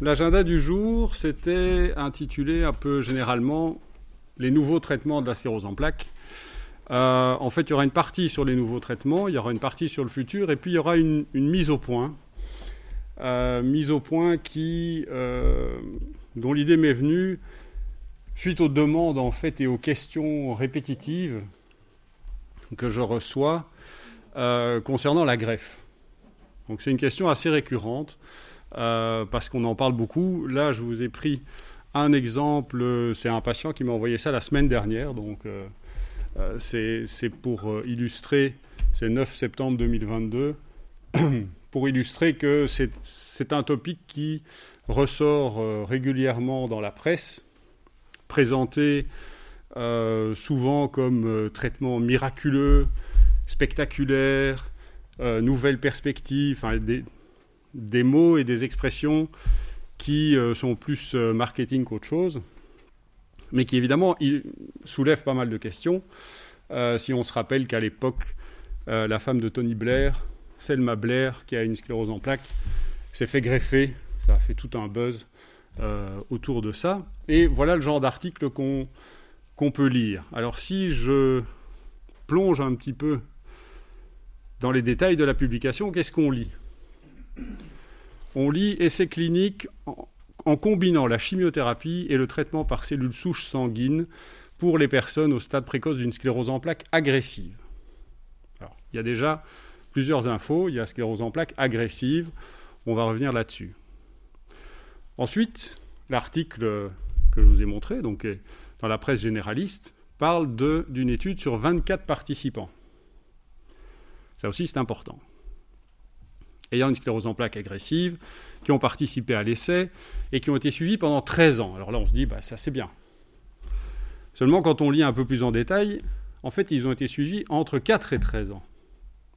l'agenda du jour, c'était intitulé un peu généralement les nouveaux traitements de la sclérose en plaques. Euh, en fait, il y aura une partie sur les nouveaux traitements, il y aura une partie sur le futur, et puis il y aura une, mise au point. Euh, mise au point euh, dont l'idée m'est venue suite aux demandes en fait et aux questions répétitives que je reçois concernant la greffe. Donc c'est une question assez récurrente parce qu'on en parle beaucoup. Là, je vous ai pris un exemple, c'est un patient qui m'a envoyé ça la semaine dernière, donc euh, c'est pour euh, illustrer, c'est 9 septembre 2022, pour illustrer que c'est un topic qui ressort euh, régulièrement dans la presse, présenté souvent comme traitement miraculeux, spectaculaire, nouvelle perspective, des, mots et des expressions qui sont plus marketing qu'autre chose mais qui évidemment il soulève pas mal de questions. Euh, si on se rappelle qu'à l'époque, euh, la femme de Tony Blair, Selma Blair, qui a une sclérose en plaques, s'est fait greffer. Ça a fait tout un buzz euh, autour de ça. Et voilà le genre d'article qu'on peut lire. Alors si je plonge un petit peu dans les détails de la publication, qu'est-ce qu'on lit? On lit essais cliniques en combinant la chimiothérapie et le traitement par cellules souches sanguines pour les personnes au stade précoce d'une sclérose en plaques agressive. il y a déjà plusieurs infos. Il y a sclérose en plaques agressive. On va revenir là-dessus. Ensuite, l'article que je vous ai montré, donc dans la presse généraliste, parle d'une étude sur 24 participants. Ça aussi, c'est important. Ayant une sclérose en plaques agressive, qui ont participé à l'essai et qui ont été suivis pendant 13 ans. Alors là, on se dit, bah, ça c'est bien. Seulement, quand on lit un peu plus en détail, en fait, ils ont été suivis entre 4 et 13 ans.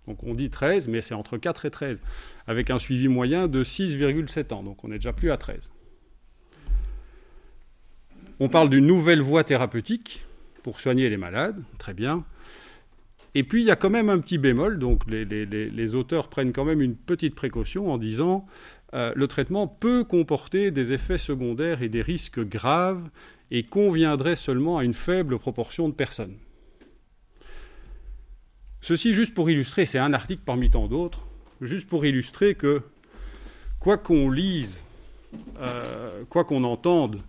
Donc on dit 13, mais c'est entre 4 et 13, avec un suivi moyen de 6,7 ans. Donc on n'est déjà plus à 13. On parle d'une nouvelle voie thérapeutique pour soigner les malades, très bien. Et puis il y a quand même un petit bémol, donc les, auteurs prennent quand même une petite précaution en disant euh, le traitement peut comporter des effets secondaires et des risques graves et conviendrait seulement à une faible proportion de personnes. Ceci juste pour illustrer, c'est un article parmi tant d'autres, juste pour illustrer que quoi qu'on lise, euh, quoi qu'on entende,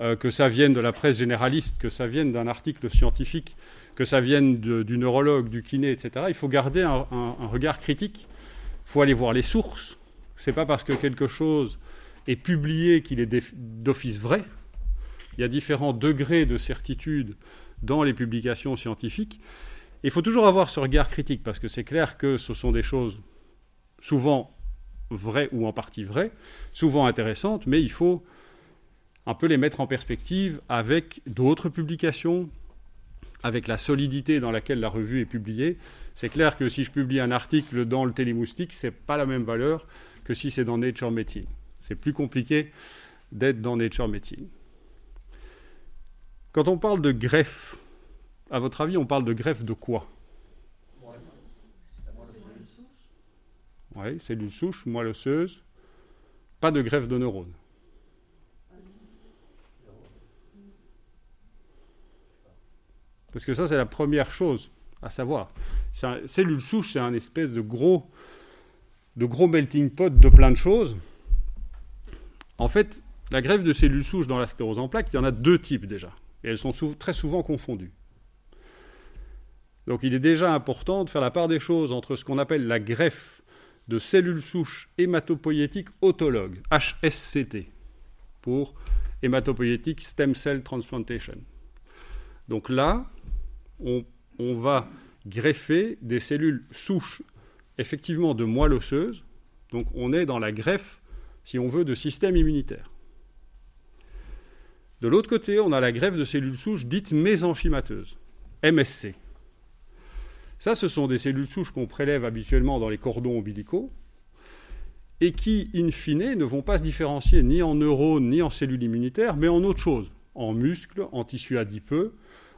euh, que ça vienne de la presse généraliste, que ça vienne d'un article scientifique, que ça vienne du neurologue, du kiné, etc., il faut garder un regard critique, il faut aller voir les sources, c'est pas parce que quelque chose est publié qu'il est d'office vrai. Il y a différents degrés de certitude dans les publications scientifiques. Il faut toujours avoir ce regard critique parce que c'est clair que ce sont des choses souvent vraies ou en partie vraies, souvent intéressantes, mais il faut un peu les mettre en perspective avec d'autres publications, avec la solidité dans laquelle la revue est publiée. C'est clair que si je publie un article dans le télémoustique, ce n'est pas la même valeur que si c'est dans Nature Medicine. C'est plus compliqué d'être dans Nature Medicine. Quand on parle de greffe, à votre avis, on parle de greffe de quoi? Oui, cellules souches, moelle osseuse. Pas de greffe de neurones. Parce que ça, c'est la première chose à savoir. cellule souche, c'est un espèce de gros de gros melting pot de plein de choses. En fait, la greffe de cellules souches dans la sclérose en plaques, il y en a deux types déjà. Et elles sont très souvent confondues. Donc il est déjà important de faire la part des choses entre ce qu'on appelle la greffe de cellules souches hématopoïétiques autologues, HSCT, pour hématopoïétique stem cell transplantation. Donc là, on, va greffer des cellules souches effectivement de moelle osseuse. Donc on est dans la greffe, si on veut, de système immunitaire. De l'autre côté, on a la greffe de cellules souches dites mésenchymateuses, MSC. Ça, ce sont des cellules souches qu'on prélève habituellement dans les cordons ombilicaux et qui, in fine, ne vont pas se différencier ni en neurones ni en cellules immunitaires, mais en autre chose, en muscles, en tissus adipeux,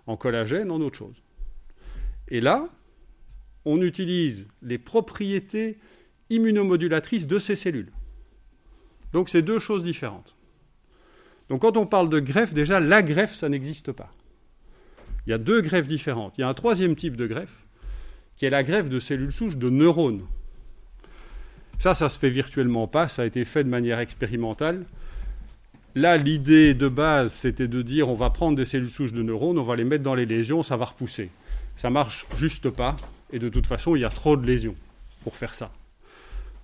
en collagène, en autre chose. Et là, on utilise les propriétés immunomodulatrices de ces cellules. Donc c'est deux choses différentes. Donc quand on parle de greffe, déjà la greffe, ça n'existe pas. Il y a deux greffes différentes. Il y a un troisième type de greffe, qui est la greffe de cellules souches de neurones. Ça, ça se fait virtuellement pas, ça a été fait de manière expérimentale. Là, l'idée de base, c'était de dire on va prendre des cellules souches de neurones, on va les mettre dans les lésions, ça va repousser. Ça marche juste pas, et de toute façon, il y a trop de lésions pour faire ça.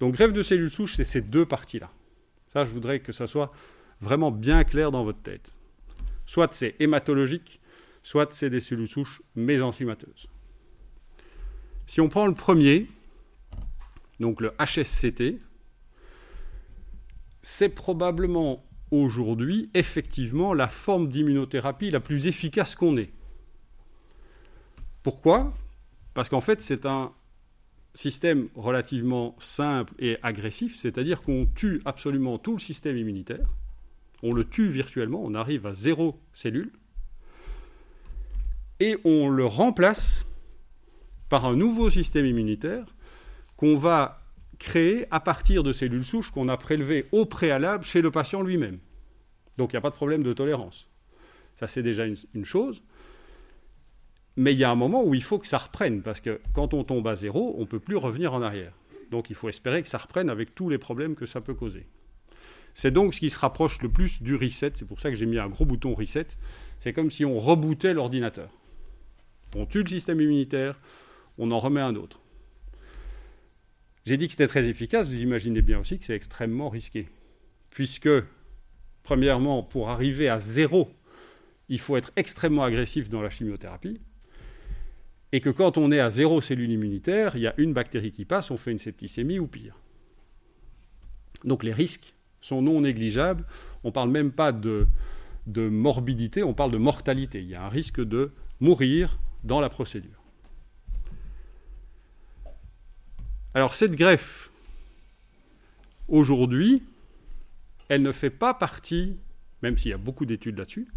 Donc, greffe de cellules souches, c'est ces deux parties-là. Ça, je voudrais que ça soit vraiment bien clair dans votre tête. Soit c'est hématologique, soit c'est des cellules souches mésenchymateuses. Si on prend le premier, donc le HSCT, c'est probablement aujourd'hui effectivement la forme d'immunothérapie la plus efficace qu'on ait. Pourquoi? Parce qu'en fait c'est un système relativement simple et agressif, c'est-à-dire qu'on tue absolument tout le système immunitaire, on le tue virtuellement, on arrive à zéro cellule, et on le remplace par un nouveau système immunitaire qu'on va créer à partir de cellules souches qu'on a prélevées au préalable chez le patient lui-même. Donc il n'y a pas de problème de tolérance. Ça, c'est déjà une, chose. Mais il y a un moment où il faut que ça reprenne, parce que quand on tombe à zéro, on ne peut plus revenir en arrière. Donc il faut espérer que ça reprenne avec tous les problèmes que ça peut causer. C'est donc ce qui se rapproche le plus du reset. C'est pour ça que j'ai mis un gros bouton reset. C'est comme si on rebootait l'ordinateur. On tue le système immunitaire, on en remet un autre. J'ai dit que c'était très efficace, vous imaginez bien aussi que c'est extrêmement risqué. Puisque, premièrement, pour arriver à zéro, il faut être extrêmement agressif dans la chimiothérapie. Et que quand on est à zéro cellule immunitaire, il y a une bactérie qui passe, on fait une septicémie ou pire. Donc les risques sont non négligeables. On ne parle même pas de, de morbidité, on parle de mortalité. Il y a un risque de mourir dans la procédure. Alors cette greffe, aujourd'hui, elle ne fait pas partie, même s'il y a beaucoup d'études là-dessus,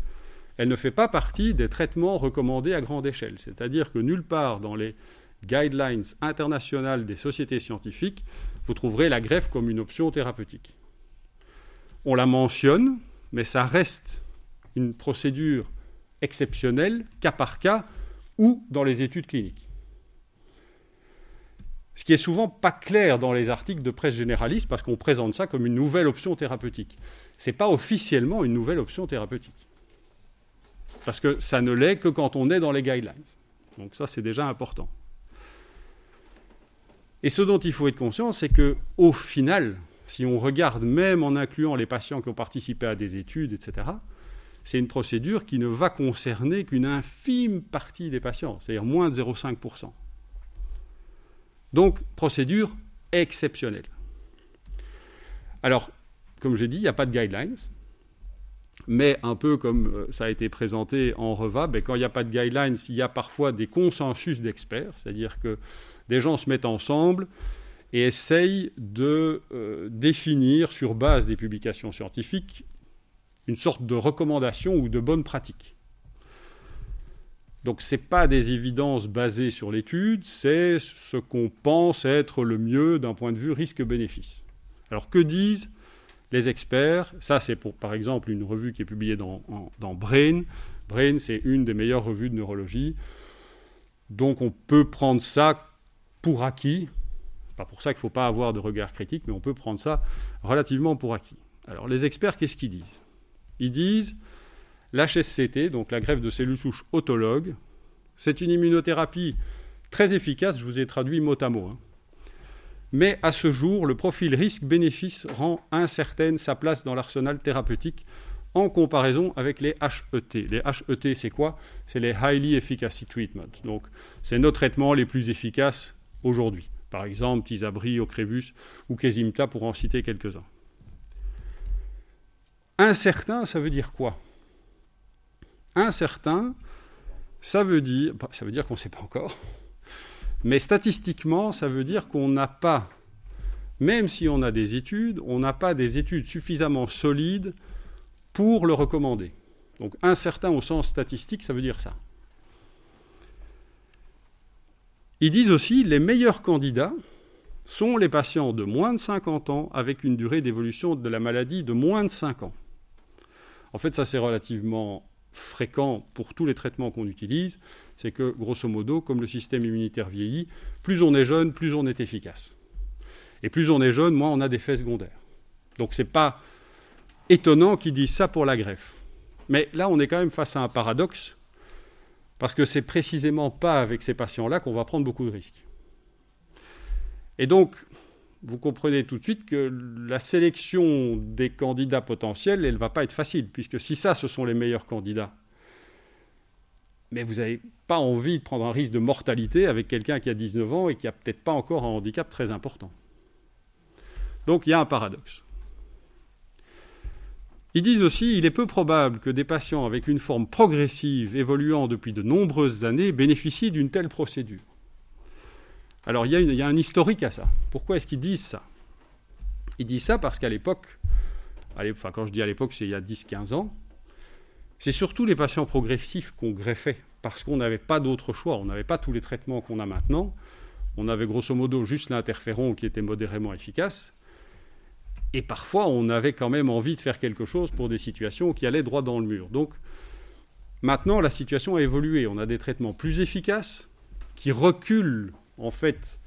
elle ne fait pas partie des traitements recommandés à grande échelle. C'est-à-dire que nulle part dans les guidelines internationales des sociétés scientifiques, vous trouverez la greffe comme une option thérapeutique. On la mentionne, mais ça reste une procédure exceptionnelle, cas par cas, ou dans les études cliniques. Ce qui est souvent pas clair dans les articles de presse généraliste parce qu'on présente ça comme une nouvelle option thérapeutique. Ce n'est pas officiellement une nouvelle option thérapeutique. Parce que ça ne l'est que quand on est dans les guidelines. Donc ça, c'est déjà important. Et ce dont il faut être conscient, c'est que au final, si on regarde même en incluant les patients qui ont participé à des études, etc., c'est une procédure qui ne va concerner qu'une infime partie des patients, c'est-à-dire moins de 0,5%. Donc, procédure exceptionnelle. Alors, comme j'ai dit, il n'y a pas de guidelines, mais un peu comme euh, ça a été présenté en REVA, ben, quand il n'y a pas de guidelines, il y a parfois des consensus d'experts, c'est-à-dire que des gens se mettent ensemble et essayent de euh, définir, sur base des publications scientifiques, une sorte de recommandation ou de bonne pratique. Donc ce n'est pas des évidences basées sur l'étude, c'est ce qu'on pense être le mieux d'un point de vue risque-bénéfice. Alors que disent les experts? Ça c'est par exemple une revue qui est publiée dans, dans Brain. Brain c'est une des meilleures revues de neurologie. Donc on peut prendre ça pour acquis. Pas pour ça qu'il ne faut pas avoir de regard critique, mais on peut prendre ça relativement pour acquis. Alors les experts, qu'est-ce qu'ils disent? Ils disent L'HSCT, donc la greffe de cellules souches autologues, c'est une immunothérapie très efficace, je vous ai traduit mot à mot. Hein. Mais à ce jour, le profil risque-bénéfice rend incertaine sa place dans l'arsenal thérapeutique en comparaison avec les HET. Les HET, c'est quoi? C'est les Highly Efficacy Treatment. Donc, c'est nos traitements les plus efficaces aujourd'hui. Par exemple, Tisabri, Ocrevus ou Kesimta, pour en citer quelques-uns. Incertain, ça veut dire quoi? Incertain, ça veut dire, ça veut dire qu'on ne sait pas encore, mais statistiquement, ça veut dire qu'on n'a pas, même si on a des études, on n'a pas des études suffisamment solides pour le recommander. Donc incertain au sens statistique, ça veut dire ça. Ils disent aussi les meilleurs candidats sont les patients de moins de 50 ans avec une durée d'évolution de la maladie de moins de 5 ans. En fait, ça c'est relativement fréquent pour tous les traitements qu'on utilise, c'est que grosso modo, comme le système immunitaire vieillit, plus on est jeune, plus on est efficace. Et plus on est jeune, moins on a d'effets secondaires. Donc c'est pas étonnant qu'ils disent ça pour la greffe. Mais là, on est quand même face à un paradoxe, parce que c'est précisément pas avec ces patients-là qu'on va prendre beaucoup de risques. Et donc, vous comprenez tout de suite que la sélection des candidats potentiels, elle ne va pas être facile, puisque si ça, ce sont les meilleurs candidats, mais vous n'avez pas envie de prendre un risque de mortalité avec quelqu'un qui a 19 ans et qui n'a peut-être pas encore un handicap très important. Donc il y a un paradoxe. Ils disent aussi il est peu probable que des patients avec une forme progressive évoluant depuis de nombreuses années bénéficient d'une telle procédure. Alors il y, a un historique à ça. Pourquoi est-ce qu'ils disent ça? Ils disent ça parce qu'à l'époque, enfin quand je dis à l'époque, c'est il y a 10-15 ans, c'est surtout les patients progressifs qu'on greffait, parce qu'on n'avait pas d'autre choix, on n'avait pas tous les traitements qu'on a maintenant, on avait grosso modo juste l'interféron qui était modérément efficace, et parfois on avait quand même envie de faire quelque chose pour des situations qui allaient droit dans le mur. Donc maintenant la situation a évolué, on a des traitements plus efficaces, qui reculent en fait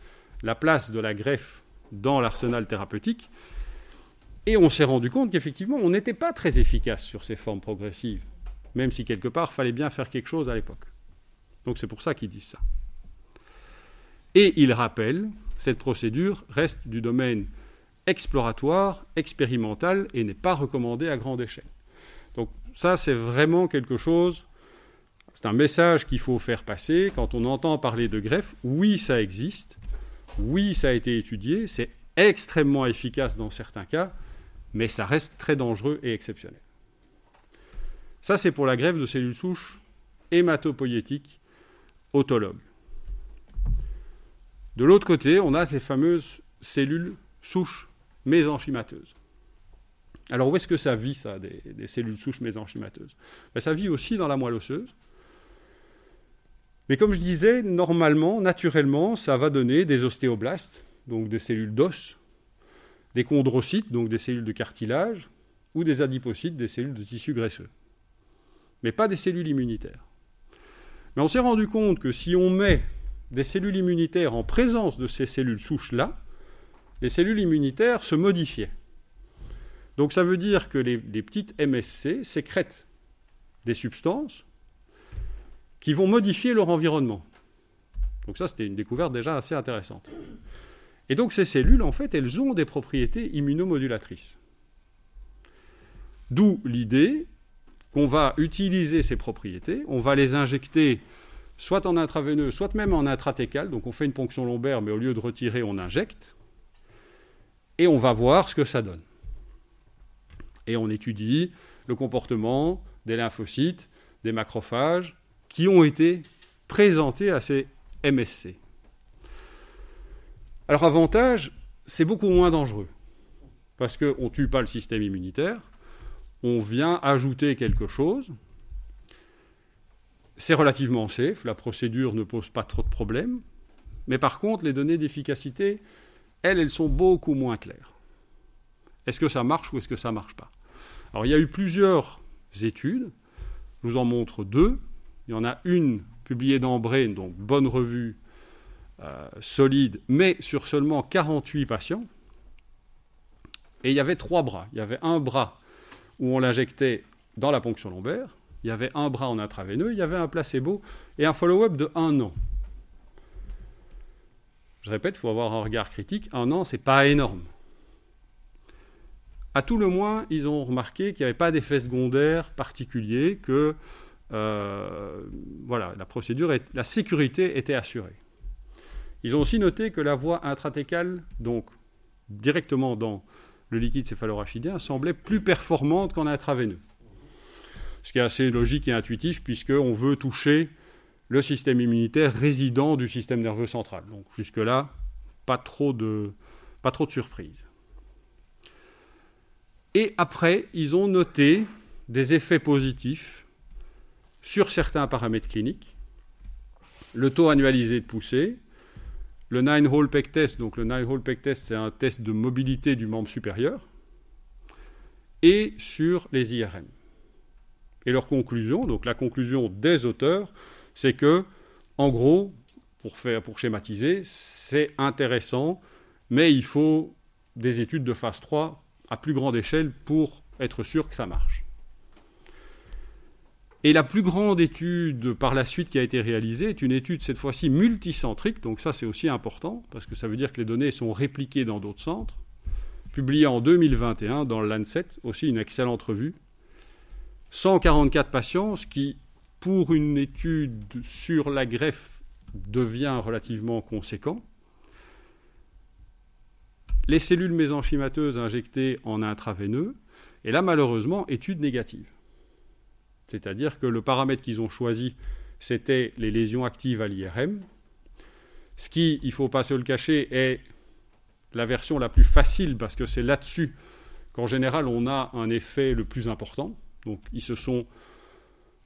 la place de la greffe dans l'arsenal thérapeutique. Et on s'est rendu compte qu'effectivement, on n'était pas très efficace sur ces formes progressives, même si quelque part, il fallait bien faire quelque chose à l'époque. Donc c'est pour ça qu'ils disent ça. Et ils rappellent, cette procédure reste du domaine exploratoire, expérimental, et n'est pas recommandée à grande échelle. Donc ça, c'est vraiment quelque chose c'est un message qu'il faut faire passer quand on entend parler de greffe. Oui, ça existe. Oui, ça a été étudié. C'est extrêmement efficace dans certains cas, mais ça reste très dangereux et exceptionnel. Ça, c'est pour la greffe de cellules souches hématopoïétiques autologues. De l'autre côté, on a ces fameuses cellules souches mésenchymateuses. Alors où est-ce que ça vit, ça, des, cellules souches mésenchymateuses? Ben, Ça vit aussi dans la moelle osseuse. Mais comme je disais, normalement, naturellement, ça va donner des ostéoblastes, donc des cellules d'os, des chondrocytes, donc des cellules de cartilage, ou des adipocytes, des cellules de tissu graisseux. Mais pas des cellules immunitaires. Mais on s'est rendu compte que si on met des cellules immunitaires en présence de ces cellules souches-là, les cellules immunitaires se modifiaient. Donc ça veut dire que les, les petites MSC sécrètent des substances qui vont modifier leur environnement. Donc ça, c'était une découverte déjà assez intéressante. Et donc ces cellules, en fait, elles ont des propriétés immunomodulatrices. D'où l'idée qu'on va utiliser ces propriétés, on va les injecter soit en intraveineux, soit même en intratécal, donc on fait une ponction lombaire, mais au lieu de retirer, on injecte, et on va voir ce que ça donne. Et on étudie le comportement des lymphocytes, des macrophages, qui ont été présentés à ces MSC. Alors avantage, c'est beaucoup moins dangereux, parce qu'on ne tue pas le système immunitaire, on vient ajouter quelque chose, c'est relativement safe, la procédure ne pose pas trop de problèmes, mais par contre, les données d'efficacité, elles, elles sont beaucoup moins claires. Est-ce que ça marche ou est-ce que ça ne marche pas? Alors il y a eu plusieurs études, je vous en montre deux. Il y en a une publiée dans Brain, donc bonne revue, euh, solide, mais sur seulement 48 patients. Et il y avait trois bras. Il y avait un bras où on l'injectait dans la ponction lombaire, il y avait un bras en intraveineux, il y avait un placebo et un follow-up de un an. Je répète, il faut avoir un regard critique. Un an, c'est pas énorme. À tout le moins, ils ont remarqué qu'il n'y avait pas d'effet secondaire particulier, que voilà, la procédure, la sécurité était assurée. Ils ont aussi noté que la voie intratécale, donc directement dans le liquide céphalorachidien, semblait plus performante qu'en intraveineux. Ce qui est assez logique et intuitif, puisqu'on veut toucher le système immunitaire résident du système nerveux central. Donc jusque-là, pas trop de, pas trop de surprises. Et après, ils ont noté des effets positifs sur certains paramètres cliniques, le taux annualisé de poussée, le nine-hole peg test. Donc le nine-hole peg test, c'est un test de mobilité du membre supérieur. Et sur les IRM. Et leur conclusion, donc la conclusion des auteurs, c'est que, en gros, pour, faire, pour schématiser, c'est intéressant, mais il faut des études de phase 3 à plus grande échelle pour être sûr que ça marche. Et la plus grande étude par la suite qui a été réalisée est une étude cette fois-ci multicentrique, donc ça c'est aussi important, parce que ça veut dire que les données sont répliquées dans d'autres centres, publiée en 2021 dans le Lancet, aussi une excellente revue. 144 patients, ce qui, pour une étude sur la greffe, devient relativement conséquent. Les cellules mésenchymateuses injectées en intraveineux, et là malheureusement, étude négative. C'est-à-dire que le paramètre qu'ils ont choisi, c'était les lésions actives à l'IRM, ce qui, il ne faut pas se le cacher, est la version la plus facile parce que c'est là-dessus qu'en général on a un effet le plus important. Donc ils se sont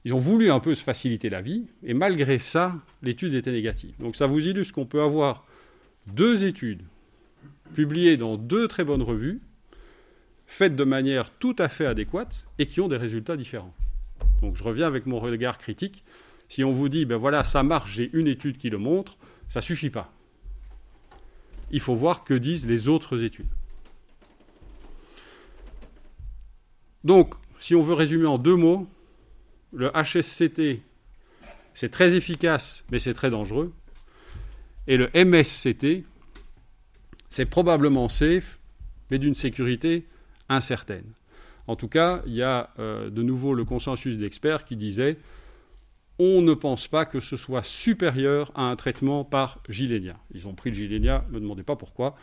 ils ont voulu un peu se faciliter la vie et malgré ça, l'étude était négative. Donc ça vous illustre qu'on peut avoir deux études publiées dans deux très bonnes revues faites de manière tout à fait adéquate et qui ont des résultats différents. Donc je reviens avec mon regard critique. Si on vous dit, ben voilà, ça marche, j'ai une étude qui le montre, ça ne suffit pas. Il faut voir que disent les autres études. Donc, si on veut résumer en deux mots, le HSCT, c'est très efficace, mais c'est très dangereux. Et le MSCT, c'est probablement safe, mais d'une sécurité incertaine. En tout cas, il y a euh, de nouveau le consensus d'experts qui disait on ne pense pas que ce soit supérieur à un traitement par Gilenia. Ils ont pris le Gilenia, ne me demandez pas pourquoi,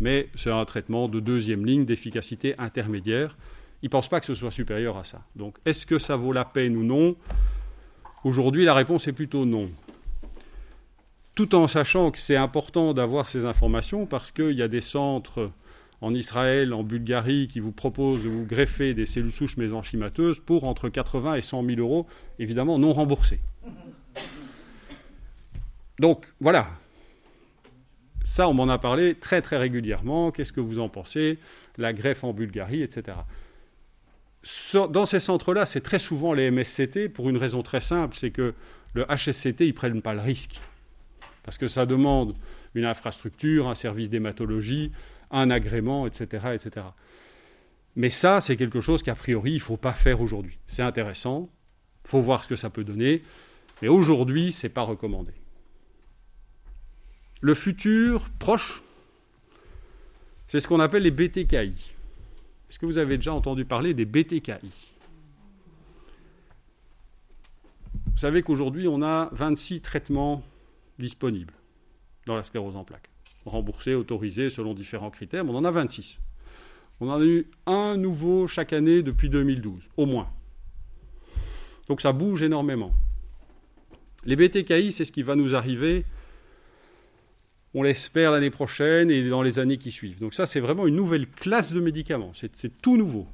mais c'est un traitement de deuxième ligne d'efficacité intermédiaire. Ils ne pensent pas que ce soit supérieur à ça. Donc est-ce que ça vaut la peine ou non? Aujourd'hui, la réponse est plutôt non. Tout en sachant que c'est important d'avoir ces informations parce qu'il y a des centres en Israël, en Bulgarie, qui vous proposent de vous greffer des cellules souches mésenchymateuses pour entre 80 et 100 000 euros, évidemment non remboursés. Donc voilà. Ça, on m'en a parlé très très régulièrement. Qu'est-ce que vous en pensez? La greffe en Bulgarie, etc. Dans ces centres-là, c'est très souvent les MSCT pour une raison très simple, c'est que le HSCT, ils ne prennent pas le risque. Parce que ça demande une infrastructure, un service d'hématologie, un agrément, etc. etc. Mais ça, c'est quelque chose qu'a priori, il ne faut pas faire aujourd'hui. C'est intéressant, il faut voir ce que ça peut donner, mais aujourd'hui, ce n'est pas recommandé. Le futur proche, c'est ce qu'on appelle les BTKI. Est-ce que vous avez déjà entendu parler des BTKI Vous savez qu'aujourd'hui, on a 26 traitements disponibles dans la sclérose en plaques remboursés, autorisés selon différents critères, on en a 26. On en a eu un nouveau chaque année depuis 2012, au moins. Donc ça bouge énormément. Les BTKI, c'est ce qui va nous arriver, on l'espère l'année prochaine et dans les années qui suivent. Donc ça, c'est vraiment une nouvelle classe de médicaments, c'est tout nouveau.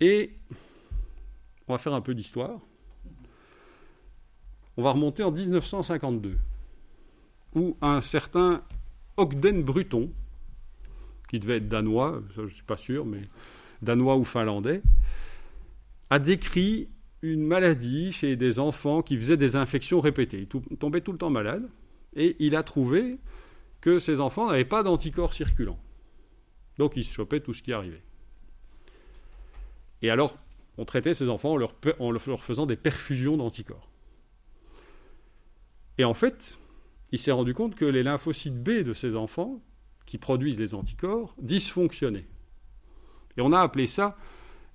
Et on va faire un peu d'histoire. On va remonter en 1952 où un certain Ogden Bruton, qui devait être danois, je ne suis pas sûr, mais danois ou finlandais, a décrit une maladie chez des enfants qui faisaient des infections répétées. Ils tombaient tout le temps malades, et il a trouvé que ces enfants n'avaient pas d'anticorps circulants. Donc ils se chopaient tout ce qui arrivait. Et alors, on traitait ces enfants en leur, en leur faisant des perfusions d'anticorps. Et en fait, il s'est rendu compte que les lymphocytes B de ces enfants, qui produisent les anticorps, dysfonctionnaient. Et on a appelé ça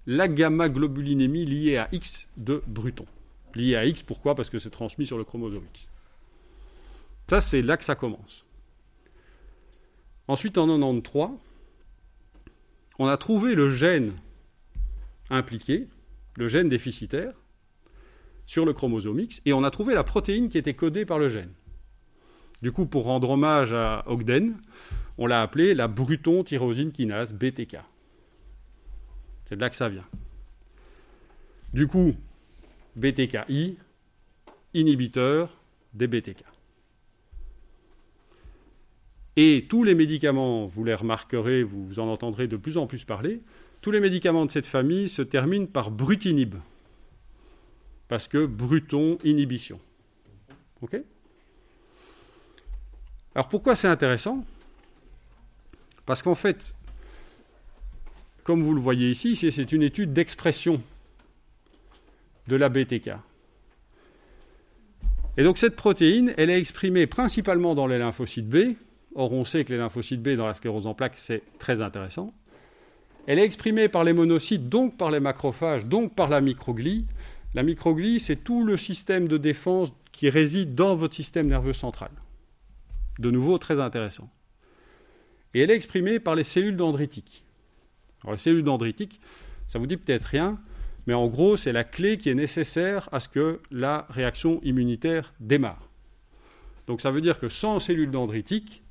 la gamma-globulinémie liée à X de Bruton. Liée à X, pourquoi? Parce que c'est transmis sur le chromosome X. Ça, c'est là que ça commence. Ensuite, en 93, on a trouvé le gène impliqué, le gène déficitaire, sur le chromosome X, et on a trouvé la protéine qui était codée par le gène. Du coup, pour rendre hommage à Ogden, on l'a appelé la Bruton tyrosine kinase BTK. C'est de là que ça vient. Du coup, BTKI, inhibiteur des BTK. Et tous les médicaments, vous les remarquerez, vous en entendrez de plus en plus parler, tous les médicaments de cette famille se terminent par brutinib. Parce que bruton, inhibition. OK? Alors pourquoi c'est intéressant? Parce qu'en fait, comme vous le voyez ici, c'est une étude d'expression de la BTK. Et donc cette protéine, elle est exprimée principalement dans les lymphocytes B. Or, on sait que les lymphocytes B dans la sclérose en plaques, c'est très intéressant. Elle est exprimée par les monocytes, donc par les macrophages, donc par la microglie. La microglie, c'est tout le système de défense qui réside dans votre système nerveux central. De nouveau, très intéressant. Et elle est exprimée par les cellules dendritiques. Alors, les cellules dendritiques, ça vous dit peut-être rien, mais en gros, c'est la clé qui est nécessaire à ce que la réaction immunitaire démarre. Donc ça veut dire que sans cellules dendritiques,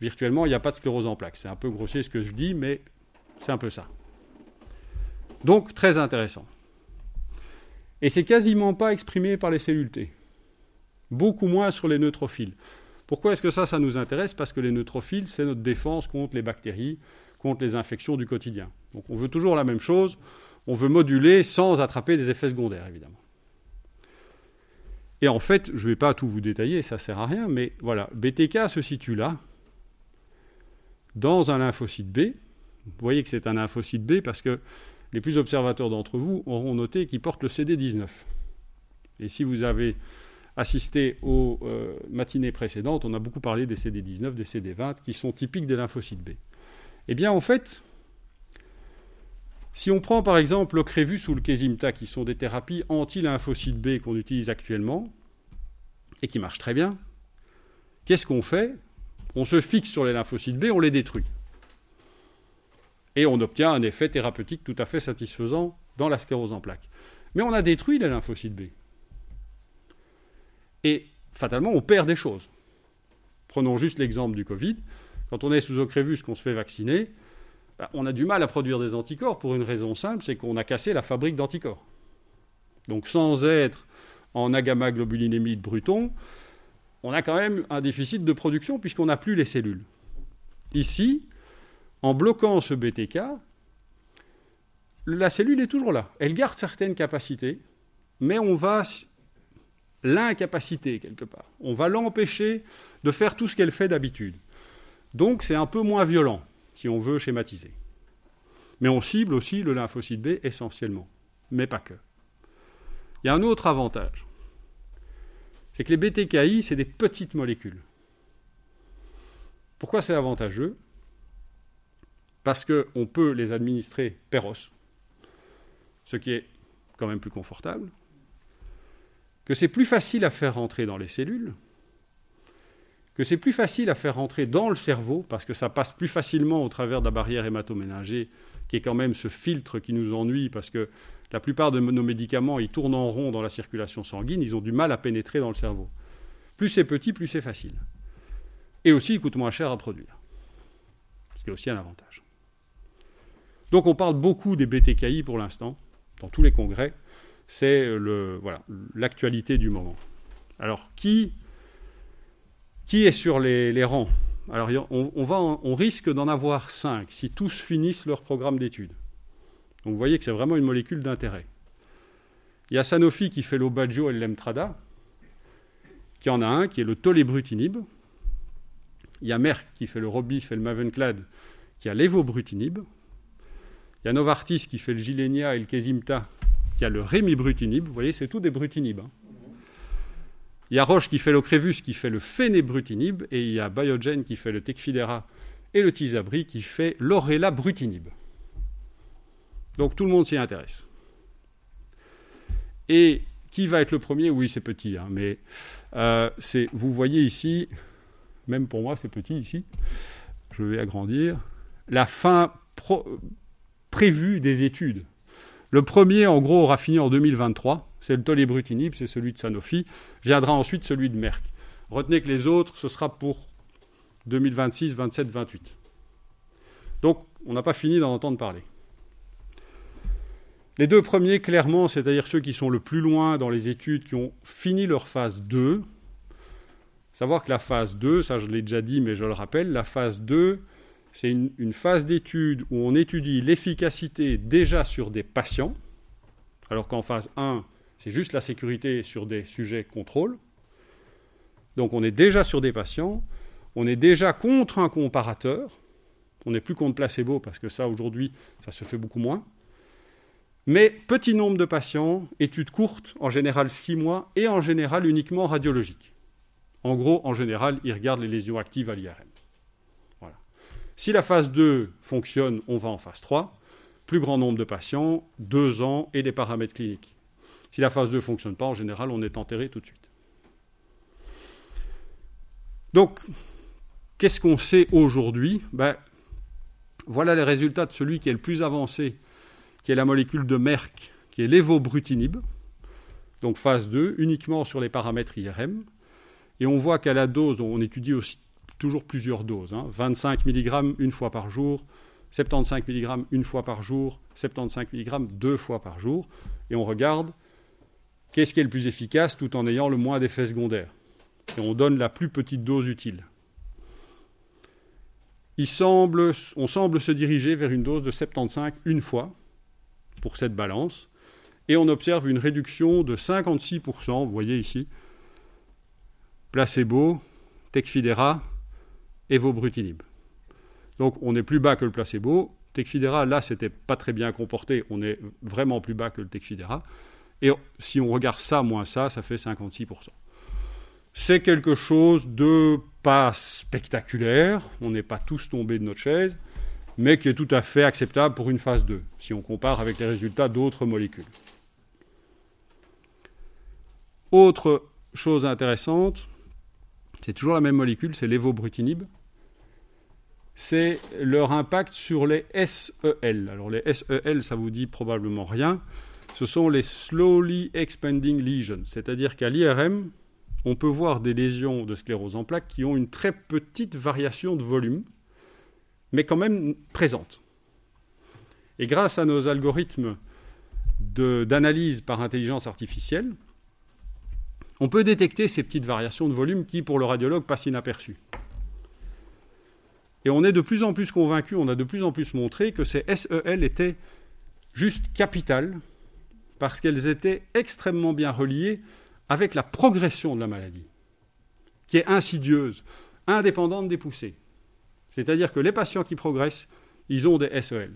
virtuellement, il n'y a pas de sclérose en plaques. C'est un peu grossier ce que je dis, mais c'est un peu ça. Donc très intéressant. Et c'est quasiment pas exprimé par les cellules T. Beaucoup moins sur les neutrophiles. Pourquoi est-ce que ça, ça nous intéresse? Parce que les neutrophiles, c'est notre défense contre les bactéries, contre les infections du quotidien. Donc on veut toujours la même chose, on veut moduler sans attraper des effets secondaires, évidemment. Et en fait, je ne vais pas tout vous détailler, ça ne sert à rien, mais voilà, BTK se situe là, dans un lymphocyte B. Vous voyez que c'est un lymphocyte B parce que les plus observateurs d'entre vous auront noté qu'il porte le CD19. Et si vous avez assisté aux euh, matinées précédentes, on a beaucoup parlé des CD19, des CD20, qui sont typiques des lymphocytes B. Eh bien, en fait, si on prend par exemple l'Ocrevus ou le Kesimta, qui sont des thérapies anti-lymphocytes B qu'on utilise actuellement, et qui marchent très bien, qu'est-ce qu'on fait? On se fixe sur les lymphocytes B, on les détruit. Et on obtient un effet thérapeutique tout à fait satisfaisant dans la sclérose en plaques. Mais on a détruit les lymphocytes B. Et fatalement, on perd des choses. Prenons juste l'exemple du Covid. Quand on est sous Ocrevus, qu'on se fait vacciner, bah, on a du mal à produire des anticorps pour une raison simple, c'est qu'on a cassé la fabrique d'anticorps. Donc sans être en agamma-globulinémie de Bruton, on a quand même un déficit de production puisqu'on n'a plus les cellules. Ici, en bloquant ce BTK, la cellule est toujours là. Elle garde certaines capacités, mais on va l'incapaciter quelque part. On va l'empêcher de faire tout ce qu'elle fait d'habitude. Donc c'est un peu moins violent, si on veut schématiser. Mais on cible aussi le lymphocyte B essentiellement, mais pas que. Il y a un autre avantage. C'est que les BTKI, c'est des petites molécules. Pourquoi c'est avantageux? Parce qu'on peut les administrer per os, ce qui est quand même plus confortable, que c'est plus facile à faire rentrer dans les cellules, que c'est plus facile à faire rentrer dans le cerveau, parce que ça passe plus facilement au travers de la barrière hématoménagée, qui est quand même ce filtre qui nous ennuie, parce que la plupart de nos médicaments, ils tournent en rond dans la circulation sanguine, ils ont du mal à pénétrer dans le cerveau. Plus c'est petit, plus c'est facile. Et aussi, il coûte moins cher à produire. Ce qui est aussi un avantage. Donc on parle beaucoup des BTKI pour l'instant, dans tous les congrès. C'est l'actualité du moment. Alors, qui qui est sur les, rangs? Alors, on, risque d'en avoir cinq si tous finissent leur programme d'études. Donc, vous voyez que c'est vraiment une molécule d'intérêt. Il y a Sanofi qui fait l'Obadjo et l'Emtrada, qui en a un, qui est le tolebrutinib. Il y a Merck qui fait le Robif et le Mavenclad, qui a l'Evobrutinib. Il y a Novartis qui fait le Gilenia et le Kesimta, qui a le Remibrutinib. Vous voyez, c'est tout des brutinib. Hein. Il y a Roche qui fait l'Ocrevus, qui fait le Phénébrutinib, et il y a Biogen qui fait le Tecfidera et le Tizabri qui fait l'Orelabrutinib. Donc tout le monde s'y intéresse. Et qui va être le premier? Oui, c'est petit, hein, mais euh, vous voyez ici, même pour moi c'est petit ici, je vais agrandir, la fin prévue des études. Le premier, en gros, aura fini en 2023 c'est le tolebrutinib, c'est celui de Sanofi. Viendra ensuite celui de Merck. Retenez que les autres, ce sera pour 2026, 27, 28. Donc, on n'a pas fini d'en entendre parler. Les deux premiers, clairement, c'est-à-dire ceux qui sont le plus loin dans les études, qui ont fini leur phase 2, Savoir que la phase 2, ça je l'ai déjà dit, mais je le rappelle, la phase 2, c'est une, phase d'étude où on étudie l'efficacité déjà sur des patients, alors qu'en phase 1, c'est juste la sécurité sur des sujets contrôle. Donc on est déjà sur des patients, on est déjà contre un comparateur, on n'est plus contre placebo parce que ça aujourd'hui, ça se fait beaucoup moins. Mais petit nombre de patients, études courtes, en général 6 mois, et en général uniquement radiologiques. En gros, en général, ils regardent les lésions actives à l'IRM. Si la phase 2 fonctionne, on va en phase 3. Plus grand nombre de patients, 2 ans et des paramètres cliniques. Si la phase 2 ne fonctionne pas, en général, on est enterré tout de suite. Donc, qu'est-ce qu'on sait aujourd'hui? Ben, Voilà les résultats de celui qui est le plus avancé, qui est la molécule de Merck, qui est l'évobrutinib. Donc phase 2, uniquement sur les paramètres IRM. Et on voit qu'à la dose, on étudie aussi toujours plusieurs doses, 25 mg une fois par jour, 75 mg une fois par jour, 75 mg deux fois par jour, et on regarde qu'est-ce qui est le plus efficace tout en ayant le moins d'effets secondaires. Et on donne la plus petite dose utile. Il semble, on semble se diriger vers une dose de 75 une fois pour cette balance, et on observe une réduction de 56%, vous voyez ici, placebo, Tecfidera, Evobrutinib. Donc on est plus bas que le placebo. Tecfidera, là, c'était pas très bien comporté, on est vraiment plus bas que le Tecfidera. Et si on regarde ça moins ça, ça fait 56% c'est quelque chose de pas spectaculaire, on n'est pas tous tombés de notre chaise, mais qui est tout à fait acceptable pour une phase 2, si on compare avec les résultats d'autres molécules. Autre chose intéressante, c'est toujours la même molécule, c'est l'évobrutinib, c'est leur impact sur les SEL. Alors les SEL, ça vous dit probablement rien, ce sont les slowly expanding lesions, c'est-à-dire qu'à l'IRM, on peut voir des lésions de sclérose en plaques qui ont une très petite variation de volume, mais quand même présente. Et grâce à nos algorithmes d'analyse par intelligence artificielle, on peut détecter ces petites variations de volume qui, pour le radiologue, passent inaperçues. Et on est de plus en plus convaincu, on a de plus en plus montré que ces SEL étaient juste capitales parce qu'elles étaient extrêmement bien reliées avec la progression de la maladie, qui est insidieuse, indépendante des poussées. C'est-à-dire que les patients qui progressent, ils ont des SEL.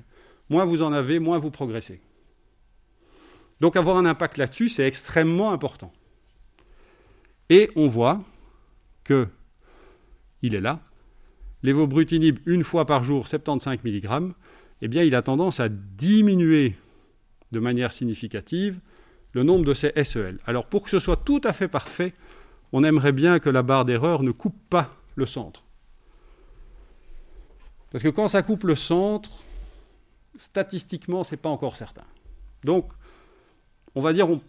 Moins vous en avez, moins vous progressez. Donc avoir un impact là-dessus, c'est extrêmement important. Et on voit que il est là. L'évobrutinib, une fois par jour, 75 mg, eh bien, il a tendance à diminuer de manière significative le nombre de ces SEL. Alors pour que ce soit tout à fait parfait, on aimerait bien que la barre d'erreur ne coupe pas le centre. Parce que quand ça coupe le centre, statistiquement, ce n'est pas encore certain. Donc, on va dire, on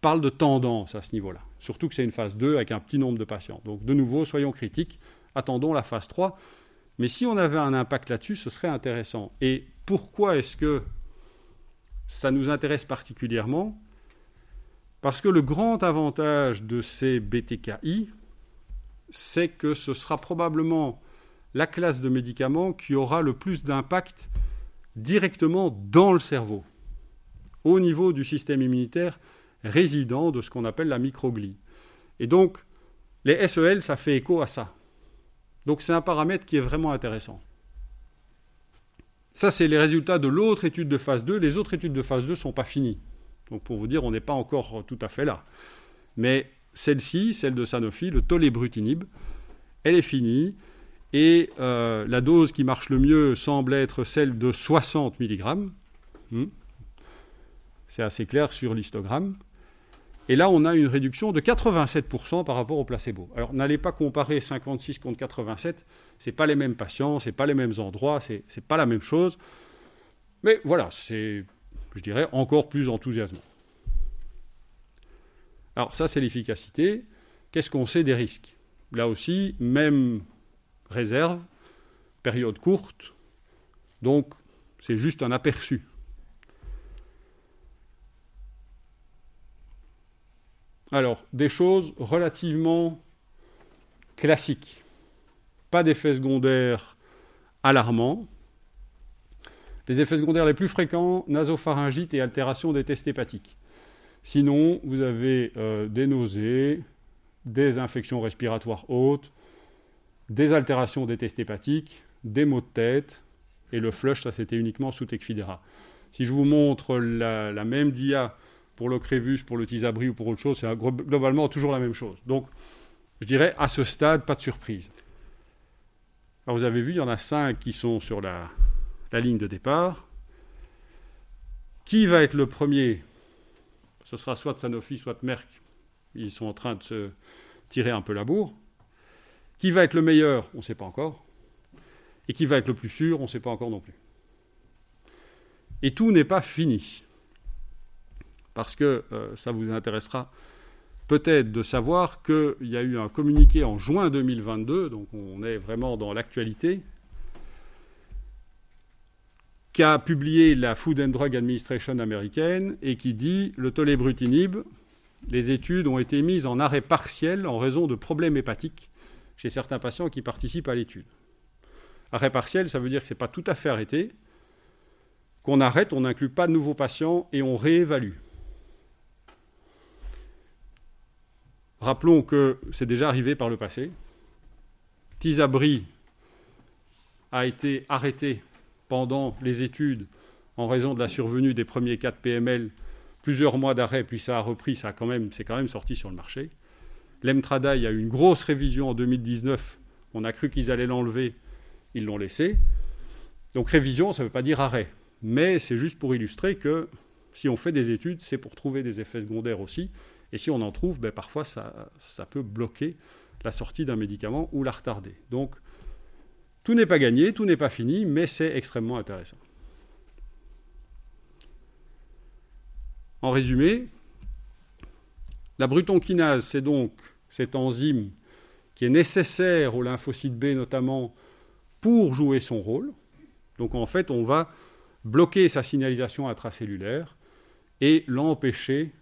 parle de tendance à ce niveau-là. Surtout que c'est une phase 2 avec un petit nombre de patients. Donc, de nouveau, soyons critiques, attendons la phase 3. Mais si on avait un impact là-dessus, ce serait intéressant. Et pourquoi est-ce que ça nous intéresse particulièrement? Parce que le grand avantage de ces BTKI, c'est que ce sera probablement la classe de médicaments qui aura le plus d'impact directement dans le cerveau, au niveau du système immunitaire résident de ce qu'on appelle la microglie. Et donc, les SEL, ça fait écho à ça. Donc c'est un paramètre qui est vraiment intéressant. Ça, c'est les résultats de l'autre étude de phase 2. Les autres études de phase 2 ne sont pas finies. Donc pour vous dire, on n'est pas encore tout à fait là. Mais celle-ci, celle de Sanofi, le tolébrutinib, elle est finie. Et euh, la dose qui marche le mieux semble être celle de 60 mg. Hmm. C'est assez clair sur l'histogramme. Et là, on a une réduction de 87% par rapport au placebo. Alors, n'allez pas comparer 56 contre 87. Ce pas les mêmes patients, ce pas les mêmes endroits, ce n'est pas la même chose. Mais voilà, c'est je dirais, encore plus enthousiasmant. Alors ça, c'est l'efficacité. Qu'est-ce qu'on sait des risques? Là aussi, même réserve, période courte, donc c'est juste un aperçu. Alors, des choses relativement classique. Pas d'effets secondaires alarmants. Les effets secondaires les plus fréquents, nasopharyngite et altération des tests hépatiques. Sinon, vous avez euh, des nausées, des infections respiratoires hautes, des altérations des tests hépatiques, des maux de tête, et le flush, ça c'était uniquement sous Tecfidera. Si je vous montre la, même dia pour le Crévus, pour le Tisabri ou pour autre chose, c'est globalement toujours la même chose. Donc, je dirais, à ce stade, pas de surprise. Alors, vous avez vu, il y en a cinq qui sont sur la, la ligne de départ. Qui va être le premier? Ce sera soit Sanofi, soit Merck. Ils sont en train de se tirer un peu la bourre. Qui va être le meilleur? On ne sait pas encore. Et qui va être le plus sûr? On ne sait pas encore non plus. Et tout n'est pas fini. Parce que euh, ça vous intéressera peut-être de savoir qu'il y a eu un communiqué en juin 2022, donc on est vraiment dans l'actualité, qu'a publié la Food and Drug Administration américaine et qui dit le tolébrutinib, les études ont été mises en arrêt partiel en raison de problèmes hépatiques chez certains patients qui participent à l'étude. Arrêt partiel, ça veut dire que ce n'est pas tout à fait arrêté, qu'on arrête, on n'inclut pas de nouveaux patients et on réévalue. Rappelons que c'est déjà arrivé par le passé. Tisabri a été arrêté pendant les études en raison de la survenue des premiers cas de PML, plusieurs mois d'arrêt, puis ça a repris, ça quand même, c'est quand même sorti sur le marché. L'Emtrada, il y a eu une grosse révision en 2019. On a cru qu'ils allaient l'enlever, ils l'ont laissé. Donc révision, ça ne veut pas dire arrêt mais c'est juste pour illustrer que si on fait des études, c'est pour trouver des effets secondaires aussi. Et si on en trouve, ben, parfois ça, ça peut bloquer la sortie d'un médicament ou la retarder. Donc tout n'est pas gagné, tout n'est pas fini, mais c'est extrêmement intéressant. En résumé, la brutonkinase, c'est donc cette enzyme qui est nécessaire au lymphocyte B notamment pour jouer son rôle. Donc en fait, on va bloquer sa signalisation intracellulaire et l'empêcher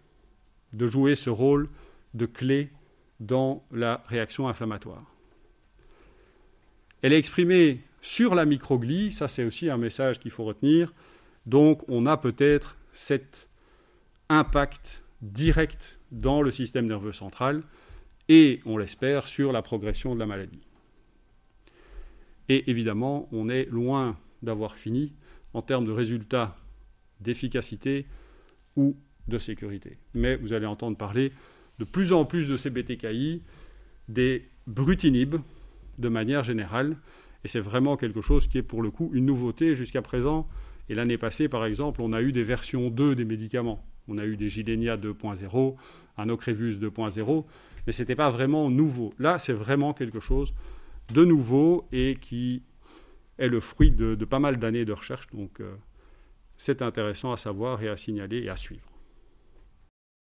de jouer ce rôle de clé dans la réaction inflammatoire. Elle est exprimée sur la microglie, ça c'est aussi un message qu'il faut retenir. Donc on a peut-être cet impact direct dans le système nerveux central et, on l'espère, sur la progression de la maladie. Et évidemment, on est loin d'avoir fini en termes de résultats d'efficacité ou de sécurité. Mais vous allez entendre parler de plus en plus de ces BTKI, des brutinib de manière générale, et c'est vraiment quelque chose qui est pour le coup une nouveauté jusqu'à présent. Et l'année passée, par exemple, on a eu des versions 2 des médicaments. On a eu des Gilenia 2.0, un Ocrevus 2.0, mais ce n'était pas vraiment nouveau. Là, c'est vraiment quelque chose de nouveau et qui est le fruit de, pas mal d'années de recherche. Donc, euh, c'est intéressant à savoir et à signaler et à suivre.